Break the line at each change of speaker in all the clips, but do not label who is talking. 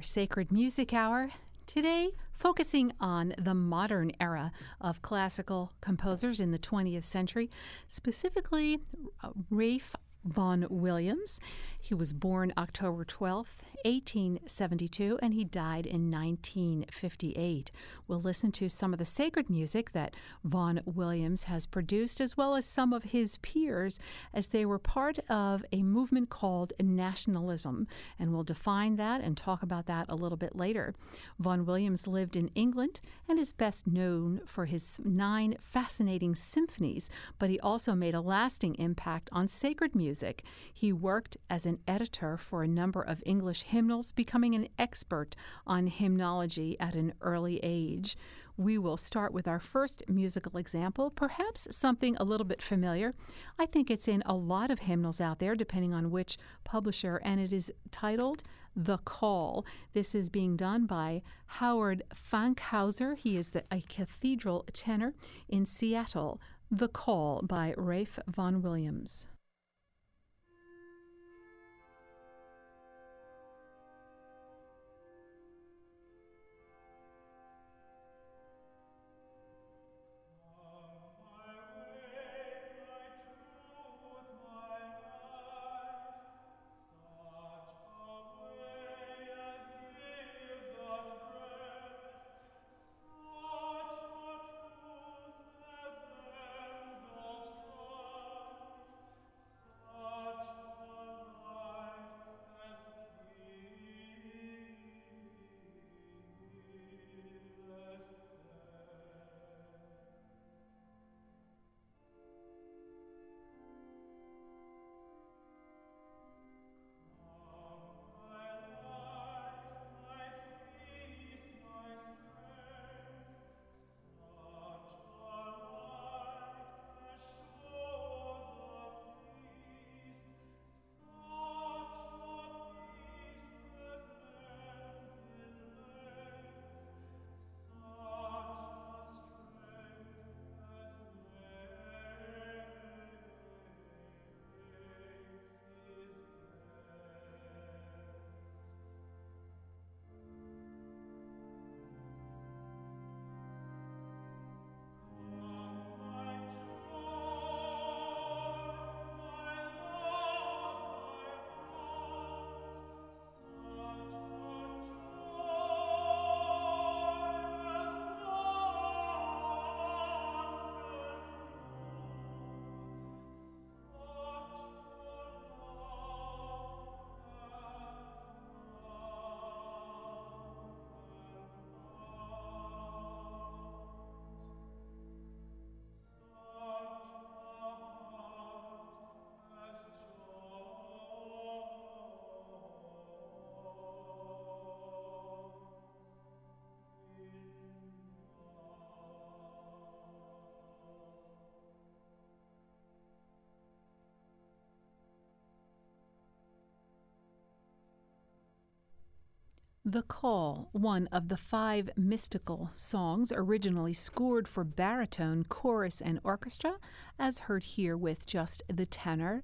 Sacred Music Hour. Today, focusing on the modern era of classical composers in the 20th century, specifically uh, Ralph Vaughan Williams. He was born October 12th, 1872, and he died in 1958. We'll listen to some of the sacred music that Vaughan Williams has produced, as well as some of his peers, as they were part of a movement called nationalism. And we'll define that and talk about that a little bit later. Vaughan Williams lived in England and is best known for his nine fascinating symphonies, but he also made a lasting impact on sacred music. He worked as an editor for a number of English hymnals, becoming an expert on hymnology at an early age. We will start with our first musical example, perhaps something a little bit familiar. I think it's in a lot of hymnals out there, depending on which publisher, and it is titled The Call. This is being done by Howard Fankhauser. He is the, a cathedral tenor in Seattle. The Call by Ralph Vaughan Williams. The Call, one of the five mystical songs originally scored for baritone, chorus, and orchestra, as heard here with just the tenor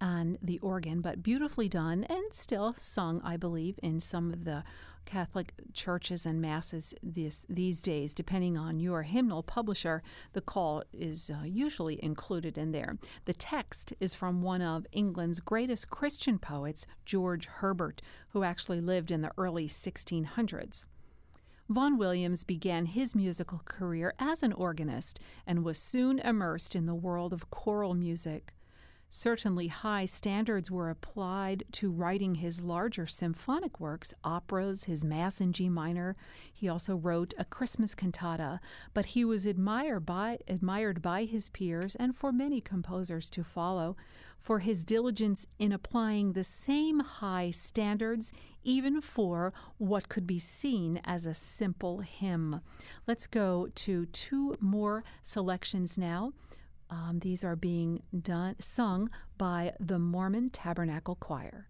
and the organ, but beautifully done and still sung, I believe, in some of the Catholic churches and masses this, these days, depending on your hymnal publisher, the call is uh, usually included in there. The text is from one of England's greatest Christian poets, George Herbert, who actually lived in the early 1600s. Vaughan Williams began his musical career as an organist and was soon immersed in the world of choral music. Certainly, high standards were applied to writing his larger symphonic works, operas, his Mass in G minor. He also wrote a Christmas cantata, but he was admired by, admired by his peers and for many composers to follow for his diligence in applying the same high standards even for what could be seen as a simple hymn. Let's go to two more selections now. Um, these are being done sung by the Mormon Tabernacle Choir.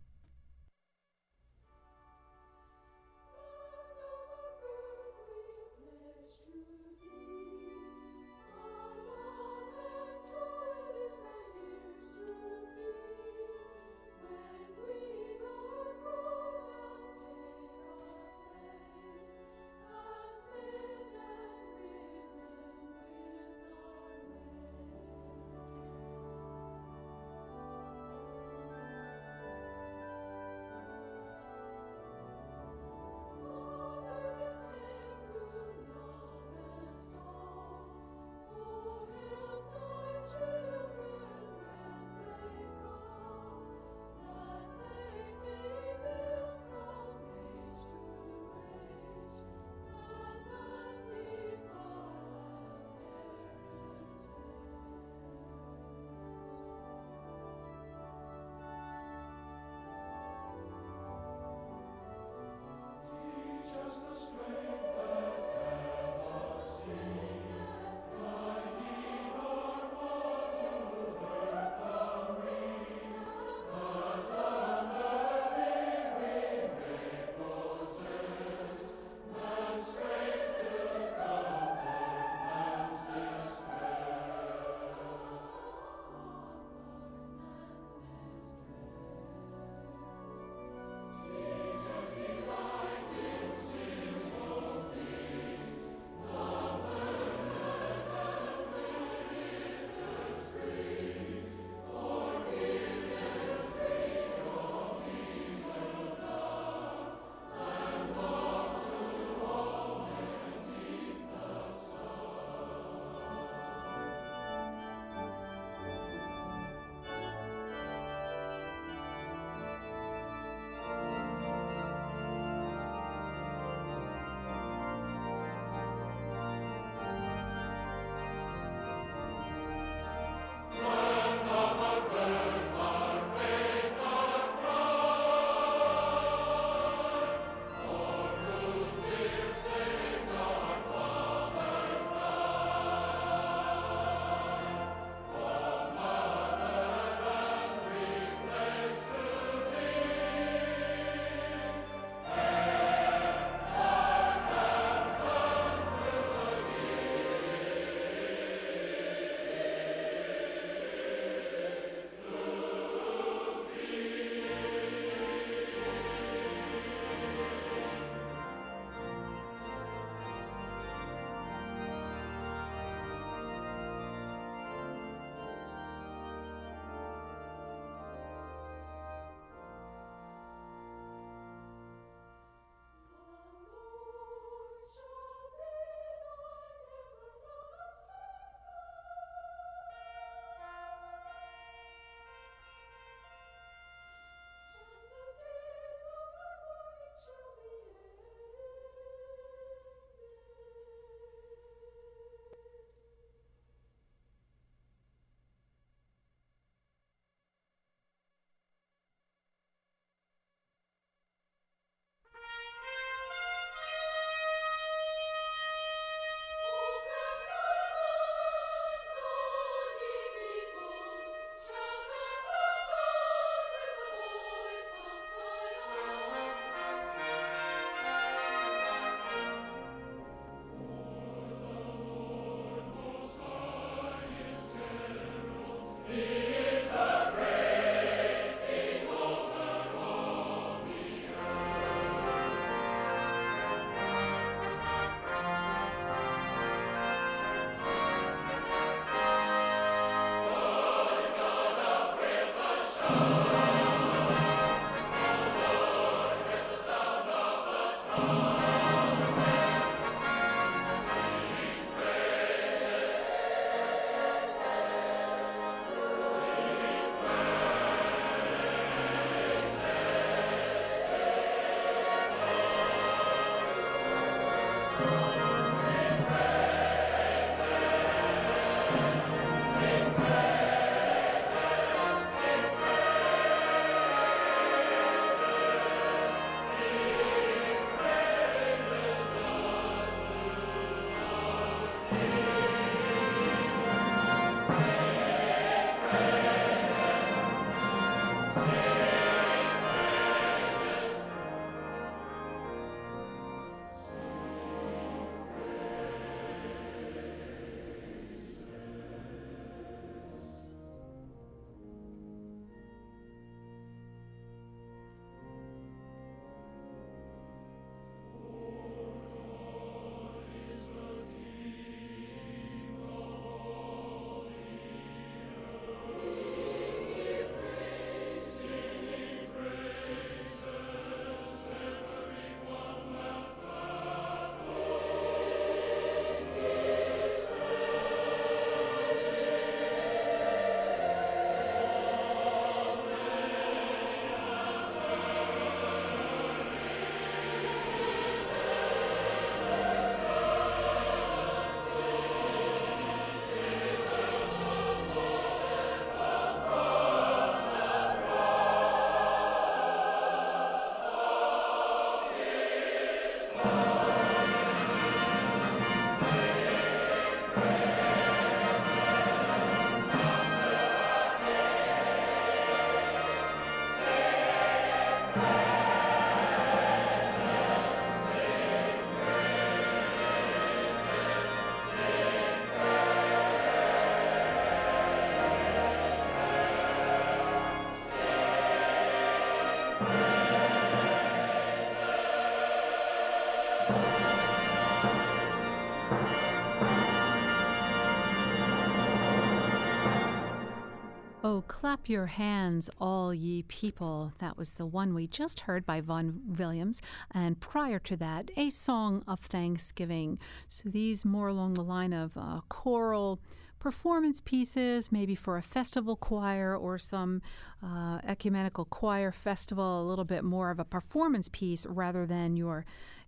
Clap your hands, all ye people. That was the one we just heard by Vaughan Williams. And prior to that, a song of thanksgiving. So these more along the line of uh, choral performance pieces, maybe for a festival choir or some uh, ecumenical choir festival, a little bit more of a performance piece rather than your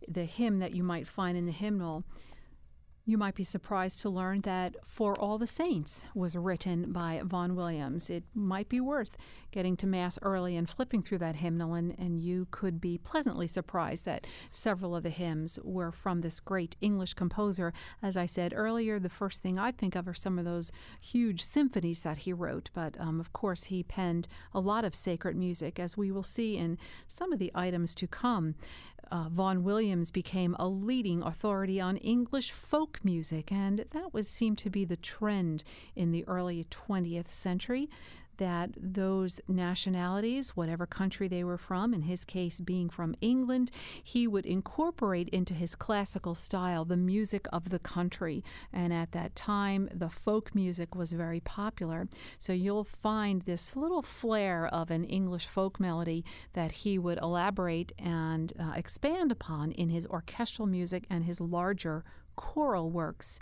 the hymn that you might find in the hymnal. You might be surprised to learn that For All the Saints was written by Vaughan Williams. It might be worth getting to Mass early and flipping through that hymnal, and, and you could be pleasantly surprised that several of the hymns were from this great English composer. As I said earlier, the first thing I think of are some of those huge symphonies that he wrote, but um, of course, he penned a lot of sacred music, as we will see in some of the items to come uh, Vaughan Williams became a leading authority on English folk music, and that was seemed to be the trend in the early 20th century that those nationalities, whatever country they were from, in his case being from England, he would incorporate into his classical style the music of the country. And at that time, the folk music was very popular. So you'll find this little flair of an English folk melody that he would elaborate and uh, expand upon in his orchestral music and his larger choral works.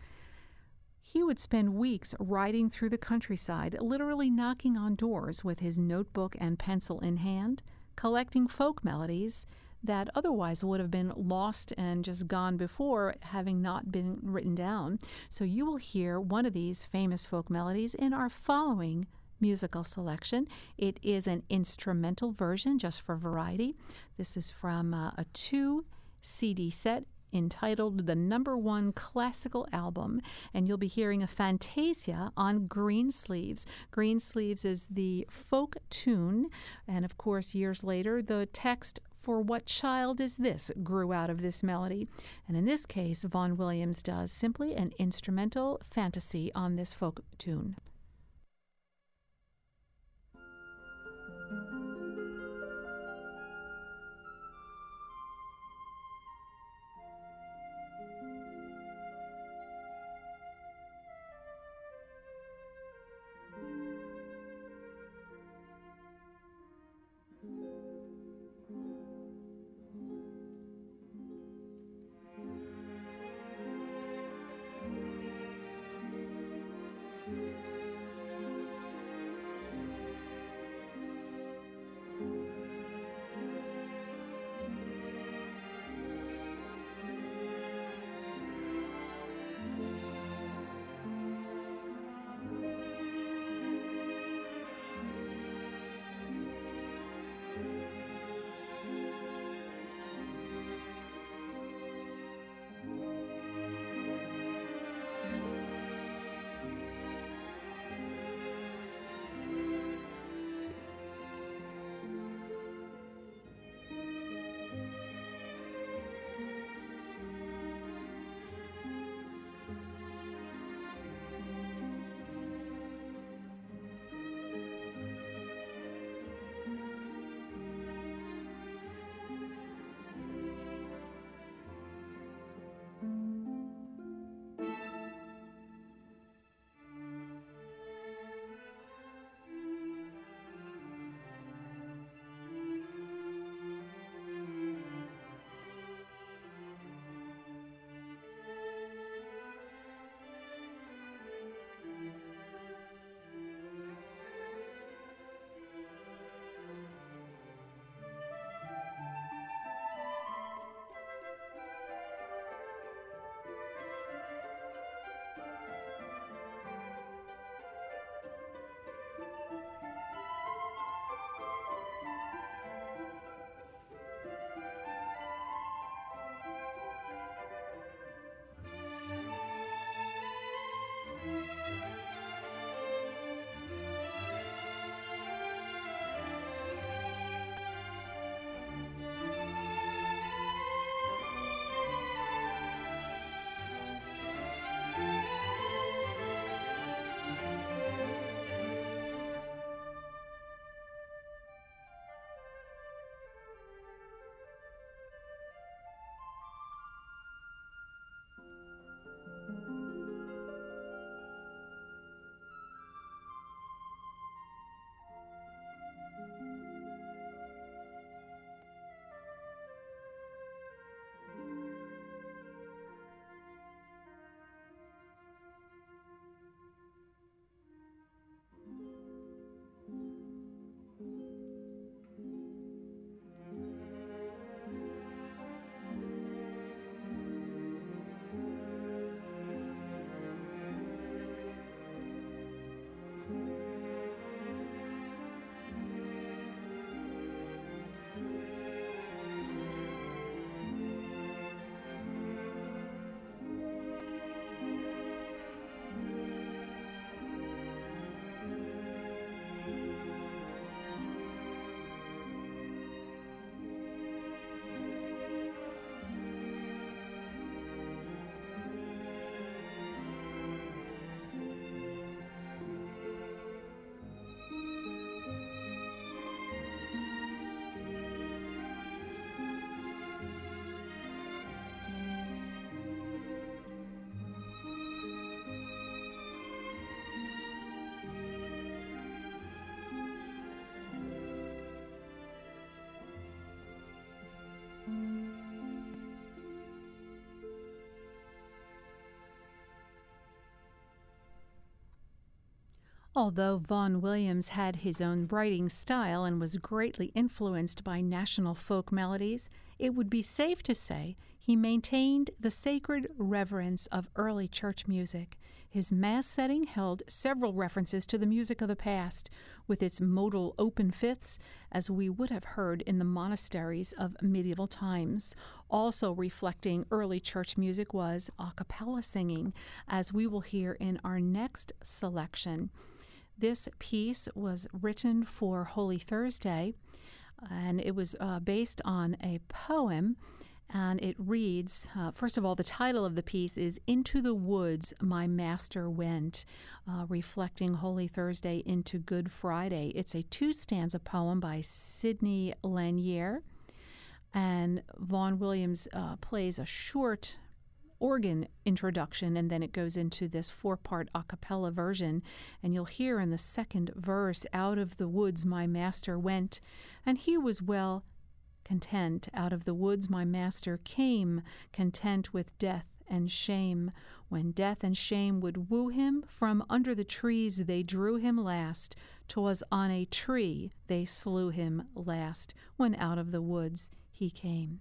He would spend weeks riding through the countryside, literally knocking on doors with his notebook and pencil in hand, collecting folk melodies that otherwise would have been lost and just gone before having not been written down. So you will hear one of these famous folk melodies in our following musical selection. It is an instrumental version just for variety. This is from uh, a two CD set entitled The Number One Classical Album, and you'll be hearing a Fantasia on Greensleeves. Green Sleeves is the folk tune, and of course, years later, the text for What Child Is This grew out of this melody. And in this case, Vaughan Williams does simply an instrumental fantasy on this folk tune. Although Vaughan Williams had his own writing style and was greatly influenced by national folk melodies, it would be safe to say he maintained the sacred reverence of early church music. His Mass setting held several references to the music of the past, with its modal open fifths, as we would have heard in the monasteries of medieval times. Also reflecting early church music was a cappella singing, as we will hear in our next selection. This piece was written for Holy Thursday, and it was uh, based on a poem and it reads uh, first of all, the title of the piece is Into the Woods My Master Went, uh, reflecting Holy Thursday into Good Friday. It's a two stanza poem by Sidney Lanier. And Vaughan Williams uh, plays a short organ introduction, and then it goes into this four part a cappella version. And you'll hear in the second verse, Out of the woods my master went, and he was well content. Out of the woods my master came, content with death and shame. When death and shame would woo him, from under the trees they drew him last. 'Twas on a tree they slew him last, when out of the woods he came.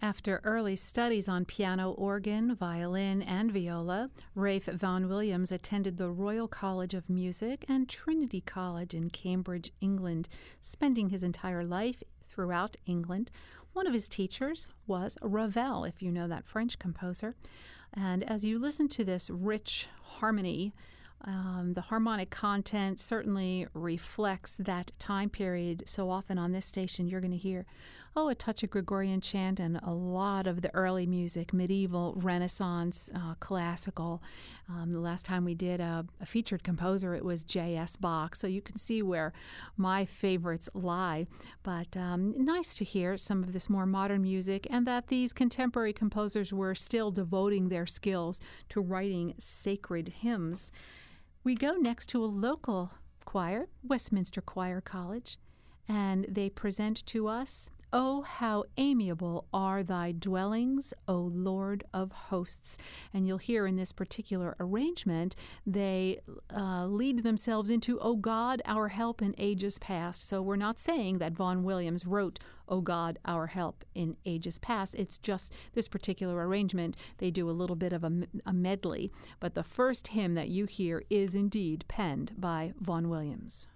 After early studies on piano, organ, violin, and viola, Ralph Vaughan Williams attended the Royal College of Music and Trinity College in Cambridge, England, spending his entire life throughout England. One of his teachers was Ravel, if you know that French composer. And as you listen to this rich harmony, um, the harmonic content certainly reflects that time period. So often on this station, you're going to hear oh, a touch of Gregorian chant and a lot of the early music, medieval, Renaissance, uh, classical. Um, the last time we did a, a featured composer, it was J.S. Bach. So you can see where my favorites lie. But um, nice to hear some of this more modern music and that these contemporary composers were still devoting their skills to writing sacred hymns. We go next to a local choir, Westminster Choir College, and they present to us Oh, how amiable are thy dwellings, O Lord of hosts. And you'll hear in this particular arrangement, they uh, lead themselves into, O God, our help in ages past. So we're not saying that Vaughan Williams wrote, O God, our help in ages past. It's just this particular arrangement. They do a little bit of a, a medley. But the first hymn that you hear is indeed penned by Vaughan Williams.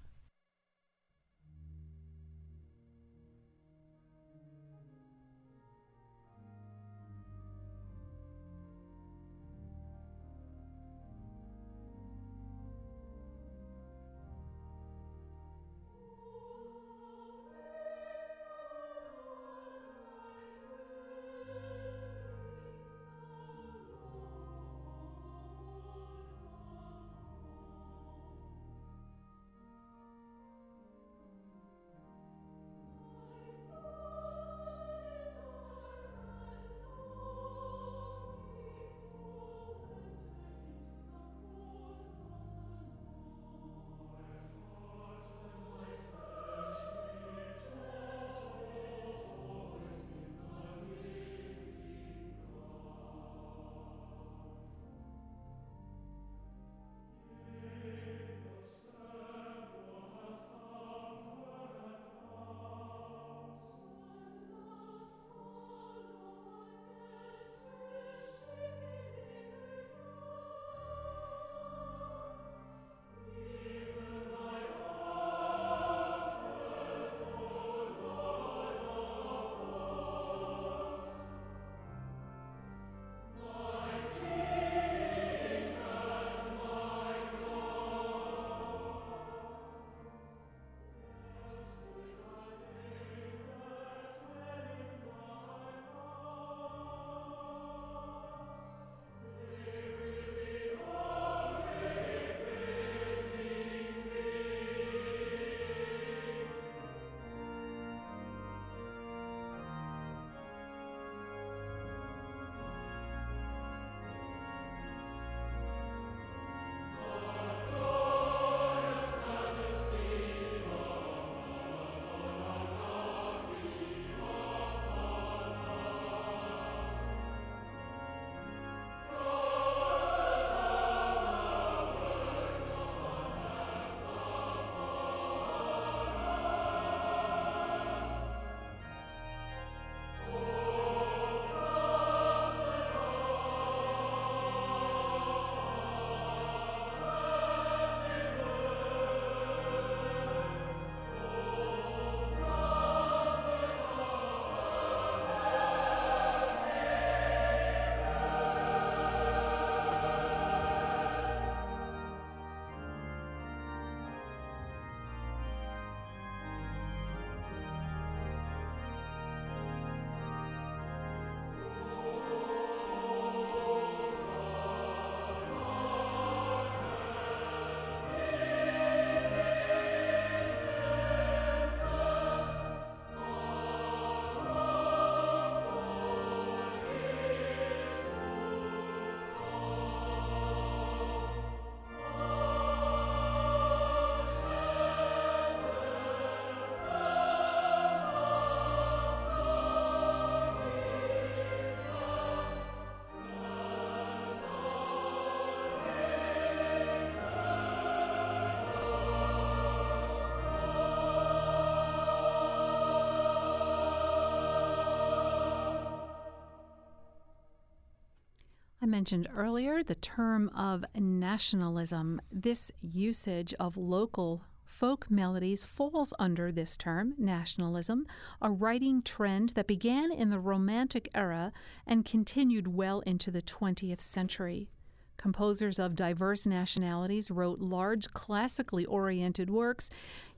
Mentioned earlier the term of nationalism. This usage of local folk melodies falls under this term, nationalism, a writing trend that began in the Romantic era and continued well into the 20th century. Composers of diverse nationalities wrote large classically oriented works,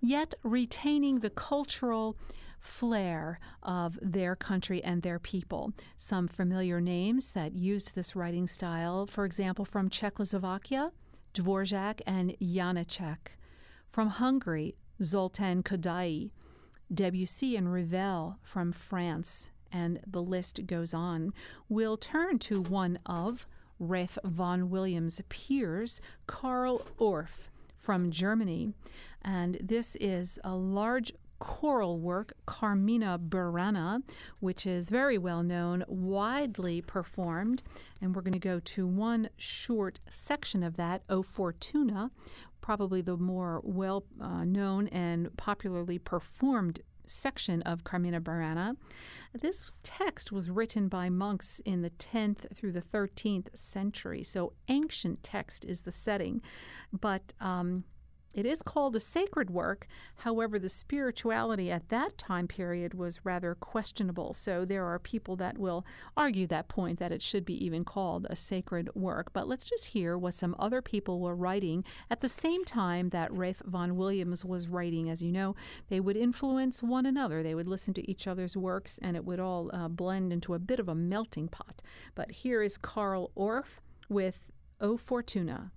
yet retaining the cultural flair of their country and their people. Some familiar names that used this writing style, for example, from Czechoslovakia, Dvorak and Janáček. From Hungary, Zoltán Kodály. Debussy and Ravel from France, and the list goes on. We'll turn to one of Ralph Vaughan Williams' peers, Carl Orff from Germany. And this is a large choral work, Carmina Burana, which is very well known, widely performed. And we're going to go to one short section of that, O Fortuna, probably the more well uh, known and popularly performed section of Carmina Burana. This text was written by monks in the 10th through the 13th century, so ancient text is the setting. But um, it is called a sacred work. However, the spirituality at that time period was rather questionable. So there are people that will argue that point that it should be even called a sacred work. But let's just hear what some other people were writing at the same time that Ralph Vaughan Williams was writing. As you know, they would influence one another, they would listen to each other's works, and it would all uh, blend into a bit of a melting pot. But here is Carl Orff with O Fortuna.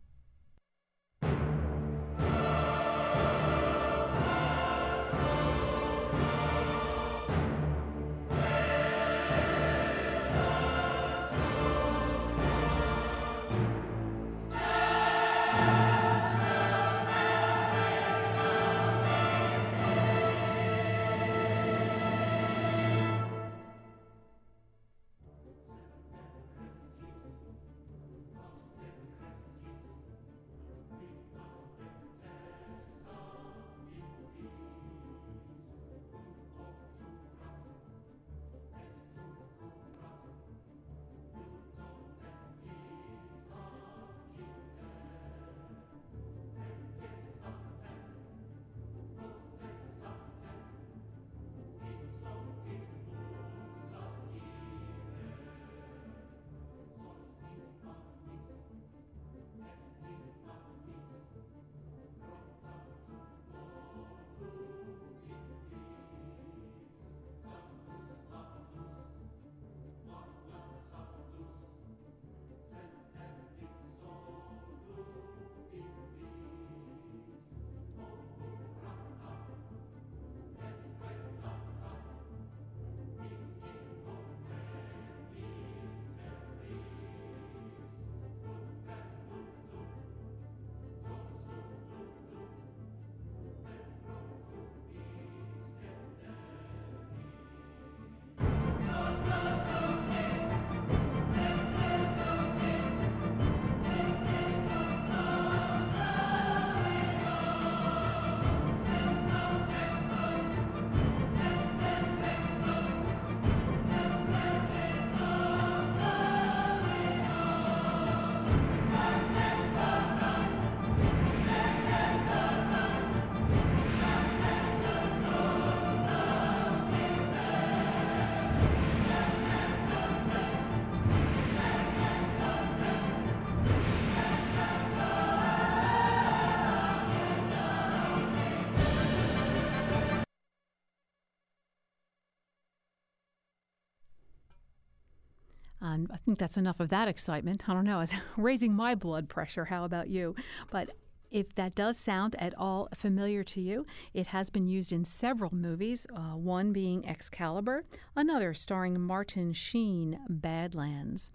I think that's enough of that excitement. I don't know, it's raising my blood pressure. How about you? But if that does sound at all familiar to you, it has been used in several movies, uh, one being Excalibur, another starring Martin Sheen, Badlands.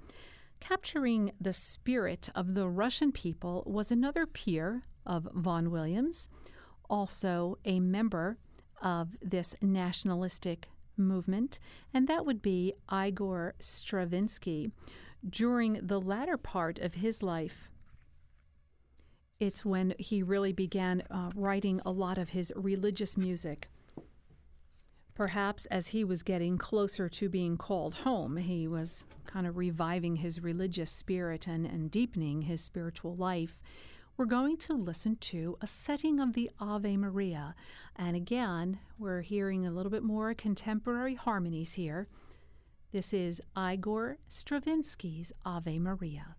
Capturing the spirit of the Russian people was another peer of Vaughan Williams, also a member of this nationalistic movement, and that would be Igor Stravinsky. During the latter part of his life, it's when he really began uh, writing a lot of his religious music. Perhaps as he was getting closer to being called home, he was kind of reviving his religious spirit and, and deepening his spiritual life we're going to listen to a setting of the Ave Maria. And again, we're hearing a little bit more contemporary harmonies here. This is Igor Stravinsky's Ave Maria.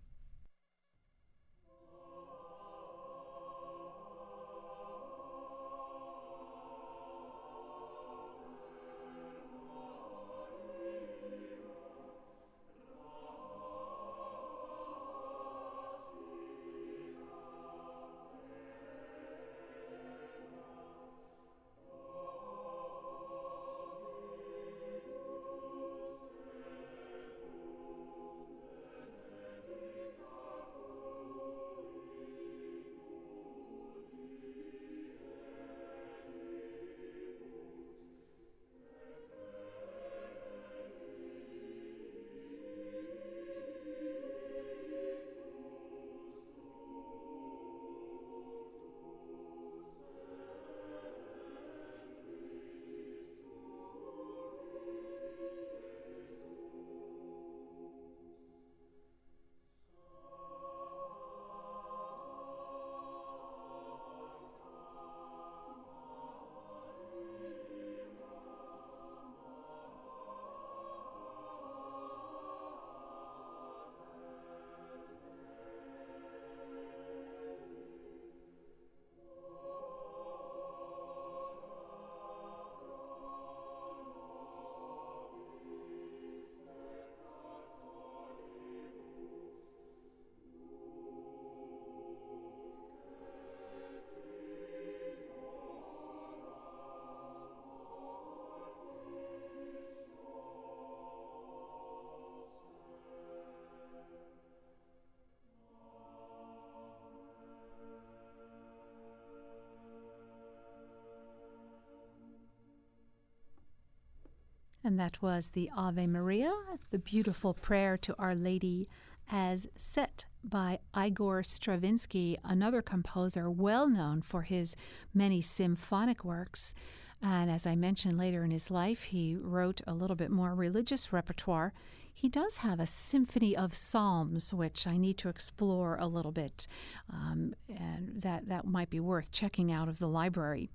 And that was the Ave Maria, the beautiful prayer to Our Lady, as set by Igor Stravinsky, another composer well known for his many symphonic works. And as I mentioned later in his life, he wrote a little bit more religious repertoire. He does have a symphony of psalms, which I need to explore a little bit, um, and that, that might be worth checking out of the library.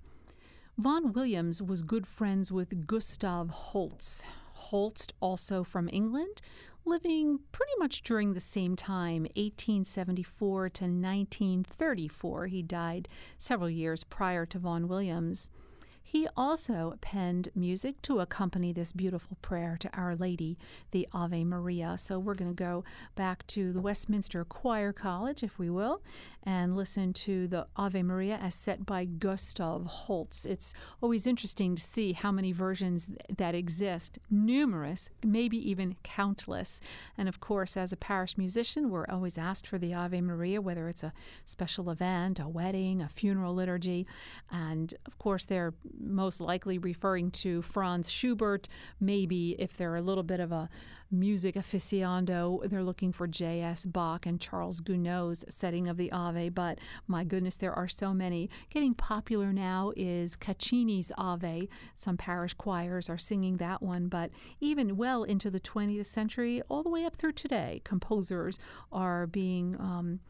Vaughan Williams was good friends with Gustav Holst. Holst, also from England, living pretty much during the same time, 1874 to 1934. He died several years prior to Vaughan Williams. He also penned music to accompany this beautiful prayer to Our Lady, the Ave Maria. So we're going to go back to the Westminster Choir College, if we will, and listen to the Ave Maria as set by Gustav Holst. It's always interesting to see how many versions that exist, numerous, maybe even countless. And of course, as a parish musician, we're always asked for the Ave Maria, whether it's a special event, a wedding, a funeral liturgy. And of course, they're most likely referring to Franz Schubert. Maybe if they're a little bit of a music aficionado, they're looking for J.S. Bach and Charles Gounod's setting of the Ave. But my goodness, there are so many. Getting popular now is Caccini's Ave. Some parish choirs are singing that one, but even well into the 20th century, all the way up through today, composers are being. Um,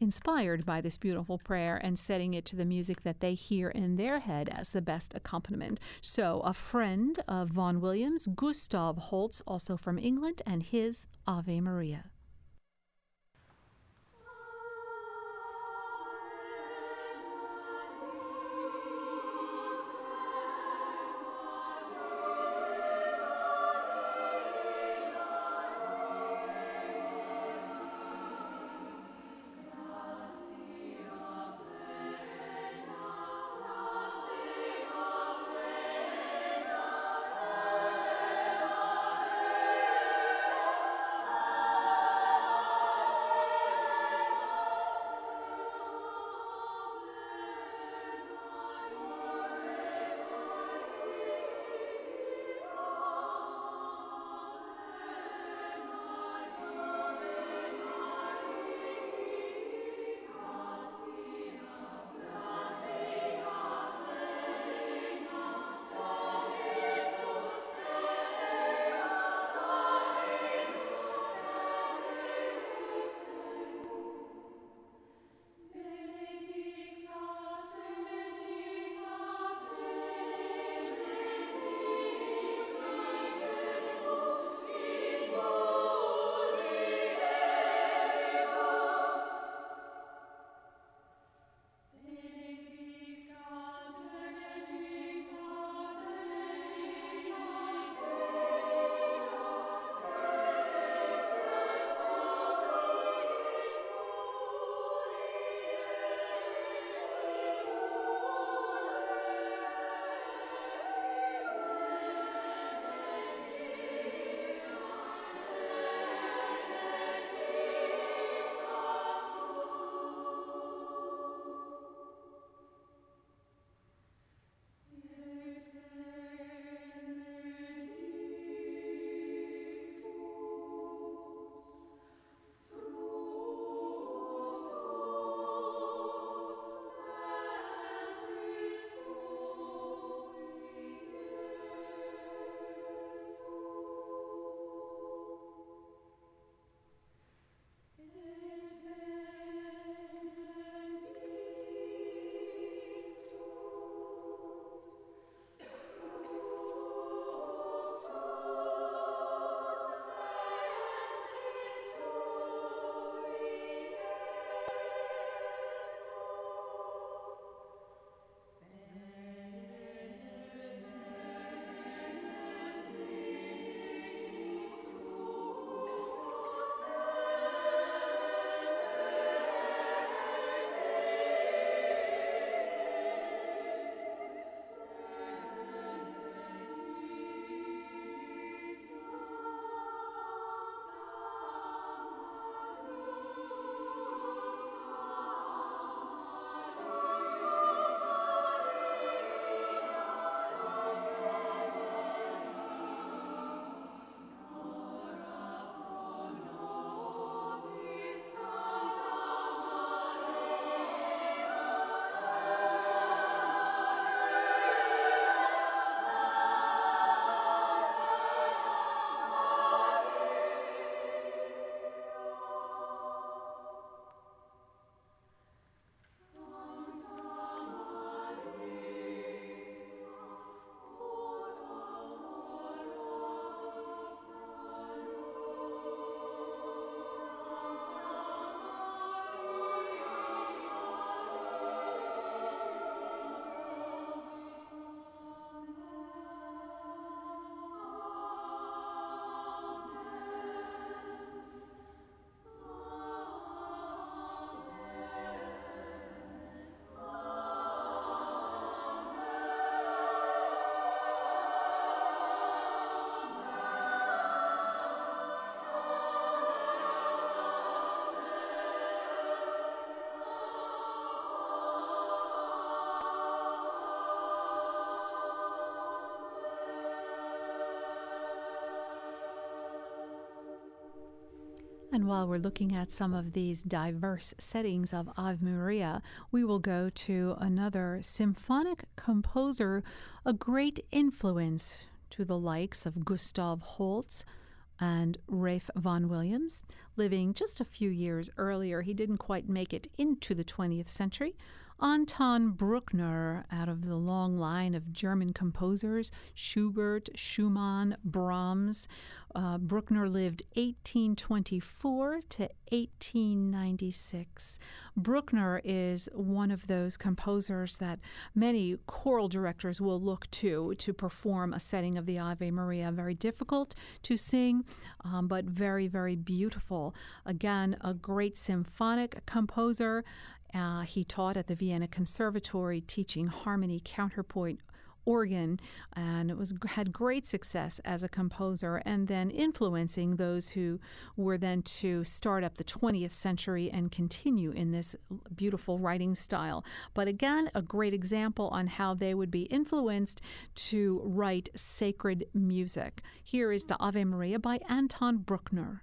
inspired by this beautiful prayer and setting it to the music that they hear in their head as the best accompaniment. So, a friend of Vaughan Williams, Gustav Holst, also from England, and his Ave Maria. And while we're looking at some of these diverse settings of Ave Maria, we will go to another symphonic composer, a great influence to the likes of Gustav Holst and Ralph Vaughan Williams. Living just a few years earlier, he didn't quite make it into the 20th century. Anton Bruckner, out of the long line of German composers, Schubert, Schumann, Brahms. Uh, Bruckner lived 1824 to 1896. Bruckner is one of those composers that many choral directors will look to to perform a setting of the Ave Maria. Very difficult to sing, um, but very, very beautiful. Again, a great symphonic composer. Uh, he taught at the Vienna Conservatory, teaching harmony, counterpoint, organ, and it was had great success as a composer, and then influencing those who were then to start up the 20th century and continue in this beautiful writing style. But again, a great example on how they would be influenced to write sacred music. Here is the Ave Maria by Anton Bruckner.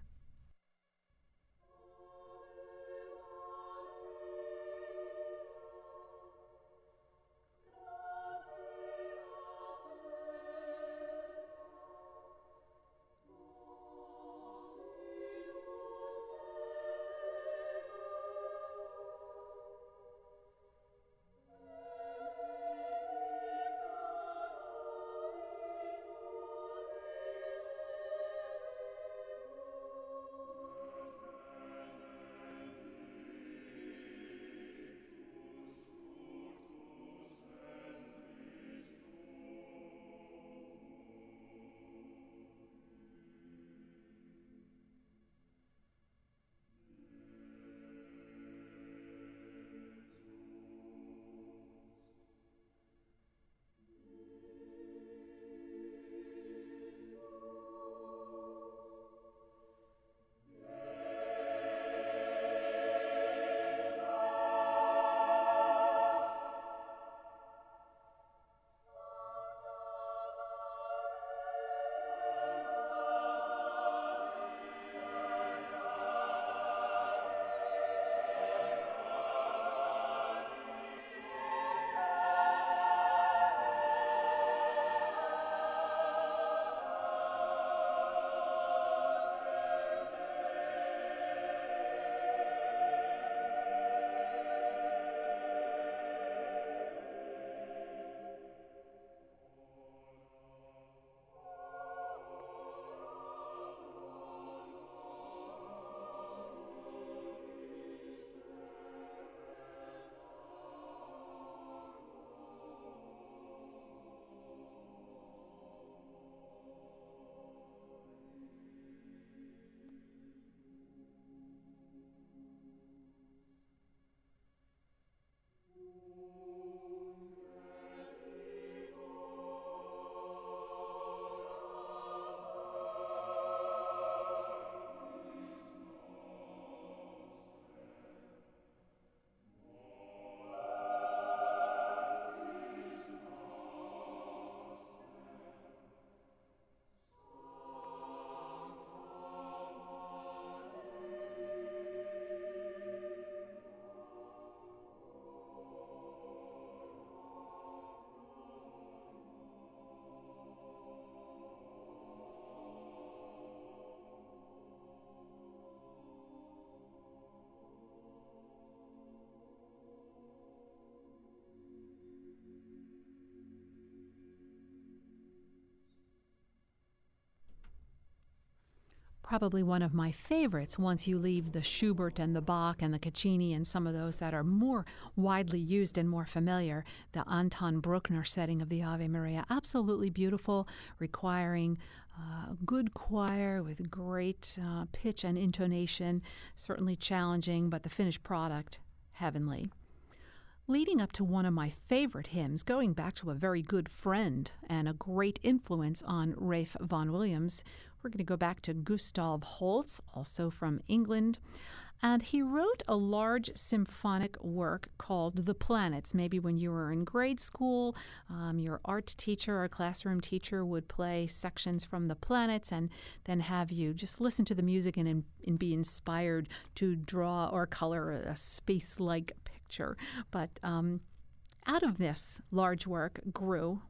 Probably one of my favorites once you leave the Schubert and the Bach and the Caccini and some of those that are more widely used and more familiar. The Anton Bruckner setting of the Ave Maria, absolutely beautiful, requiring uh, good choir with great uh, pitch and intonation, certainly challenging, but the finished product, heavenly. Leading up to one of my favorite hymns, going back to a very good friend and a great influence on Ralph Vaughan Williams, We're going to go back to Gustav Holst, also from England. And he wrote a large symphonic work called The Planets. Maybe when you were in grade school, um, your art teacher or classroom teacher would play sections from The Planets and then have you just listen to the music and, and be inspired to draw or color a space like picture. But um, out of this large work grew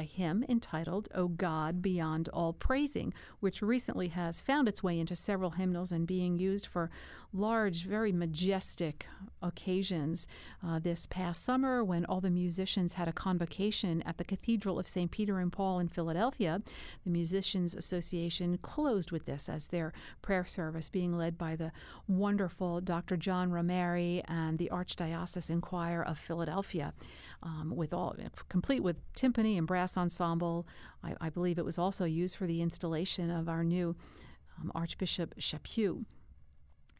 a hymn entitled O God Beyond All Praising, which recently has found its way into several hymnals and being used for large, very majestic occasions. Uh, this past summer, when all the musicians had a convocation at the Cathedral of St. Peter and Paul in Philadelphia, the Musicians Association closed with this as their prayer service, being led by the wonderful Dr. John Romeri and the Archdiocesan Choir of Philadelphia um, with all complete with timpani and brass ensemble. I, I, believe it was also used for the installation of our new um, Archbishop Chaput.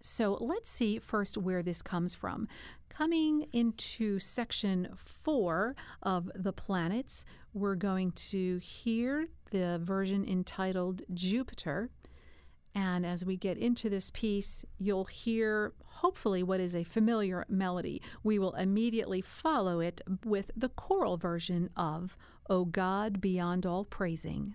So let's see first where this comes from. Coming into section four of the planets, we're going to hear the version entitled Jupiter. And as we get into this piece, you'll hear hopefully what is a familiar melody. We will immediately follow it with the choral version of O God Beyond All Praising.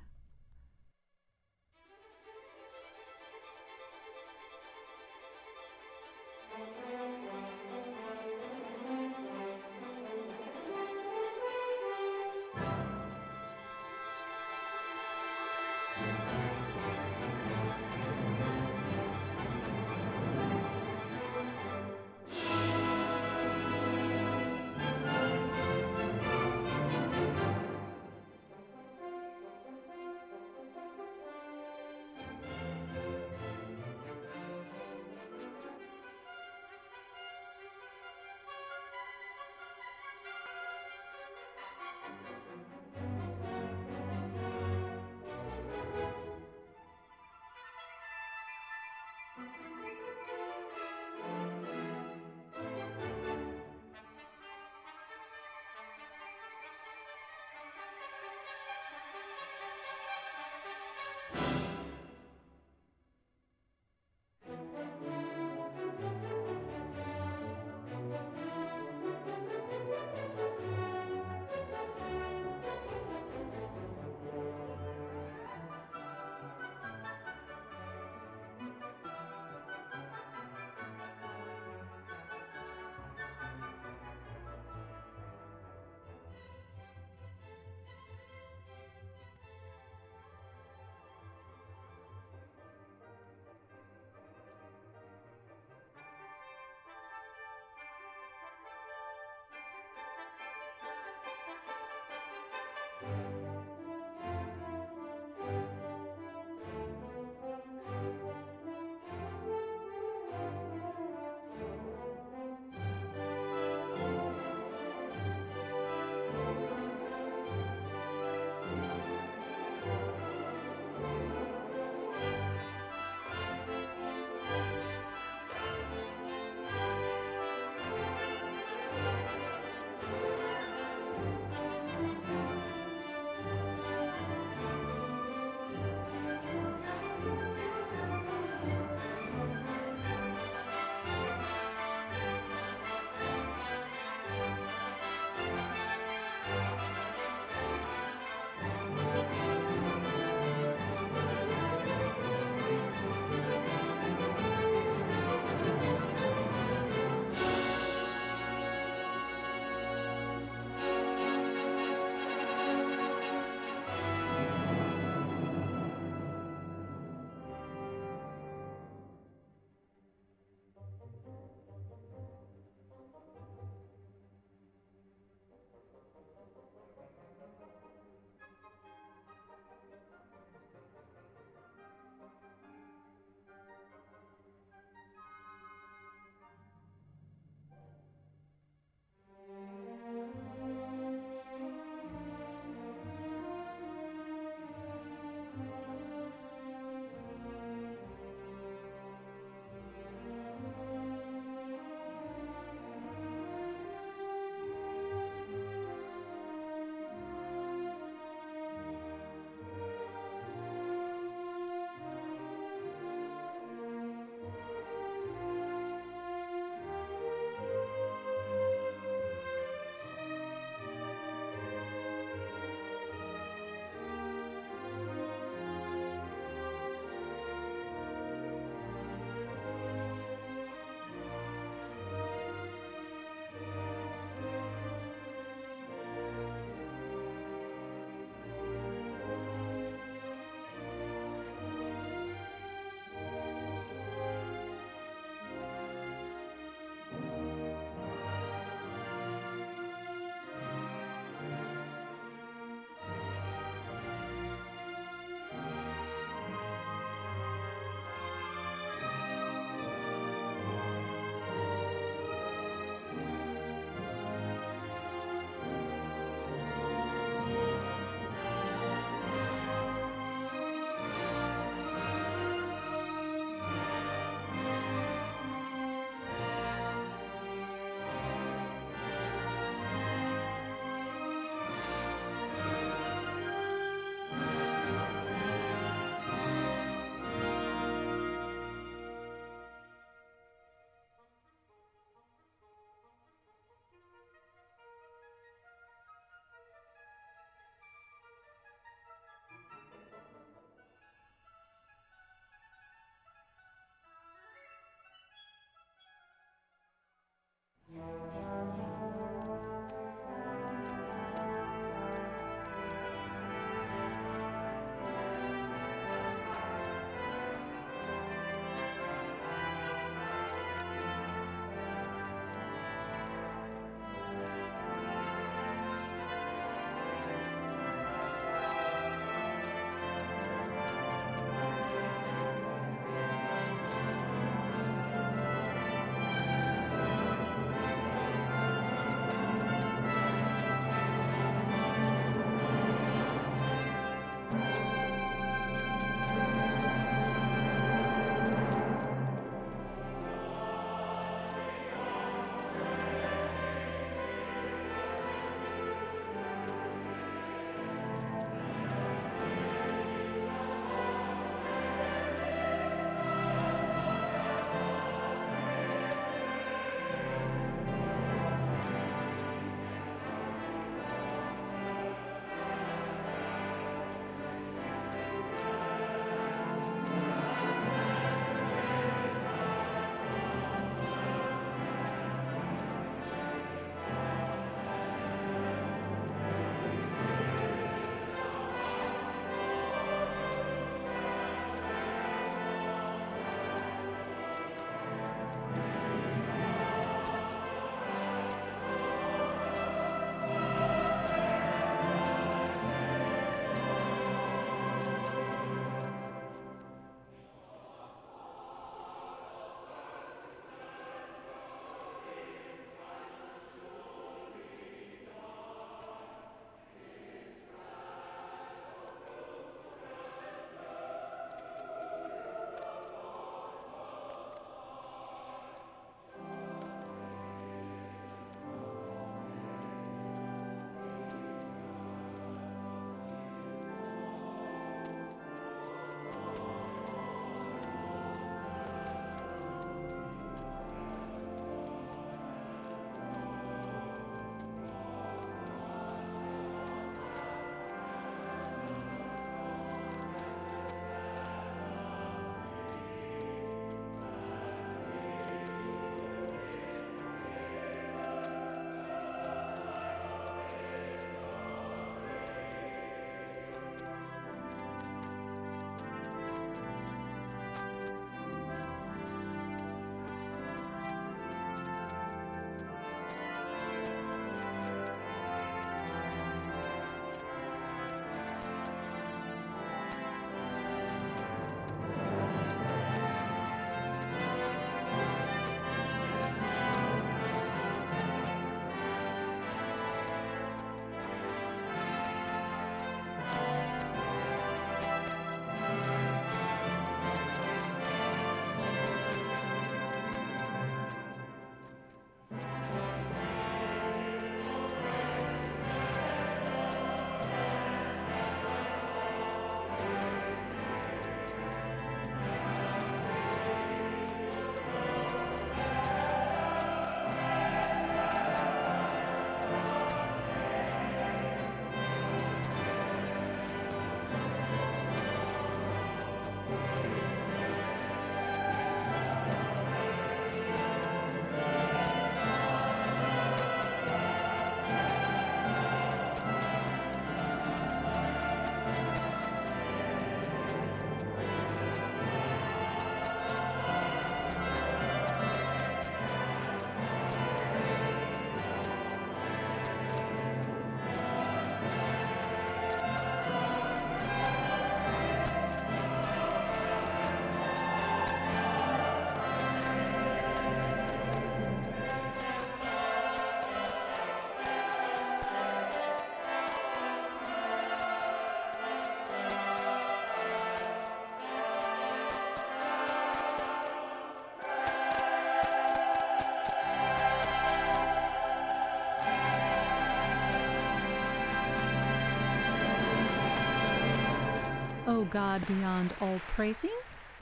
God Beyond All Praising,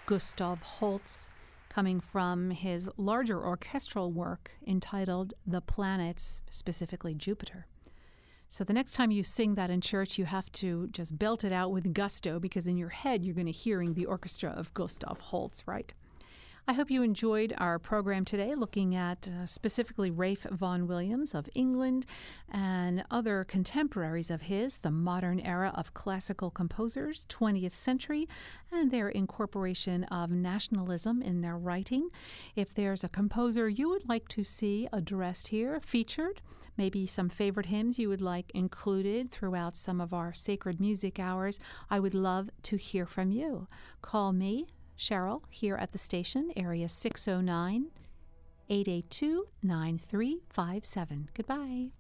Gustav Holst, coming from his larger orchestral work entitled The Planets, specifically Jupiter. So the next time you sing that in church, you have to just belt it out with gusto because in your head you're going to hearing the orchestra of Gustav Holst, right? I hope you enjoyed our program today, looking at uh, specifically Ralph Vaughan Williams of England and other contemporaries of his, the modern era of classical composers, 20th century, and their incorporation of nationalism in their writing. If there's a composer you would like to see addressed here, featured, maybe some favorite hymns you would like included throughout some of our sacred music hours, I would love to hear from you. Call me Cheryl here at the station, area 609 882 9357. Goodbye.